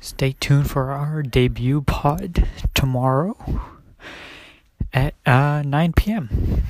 Stay tuned for our debut pod tomorrow at uh, 9 p.m.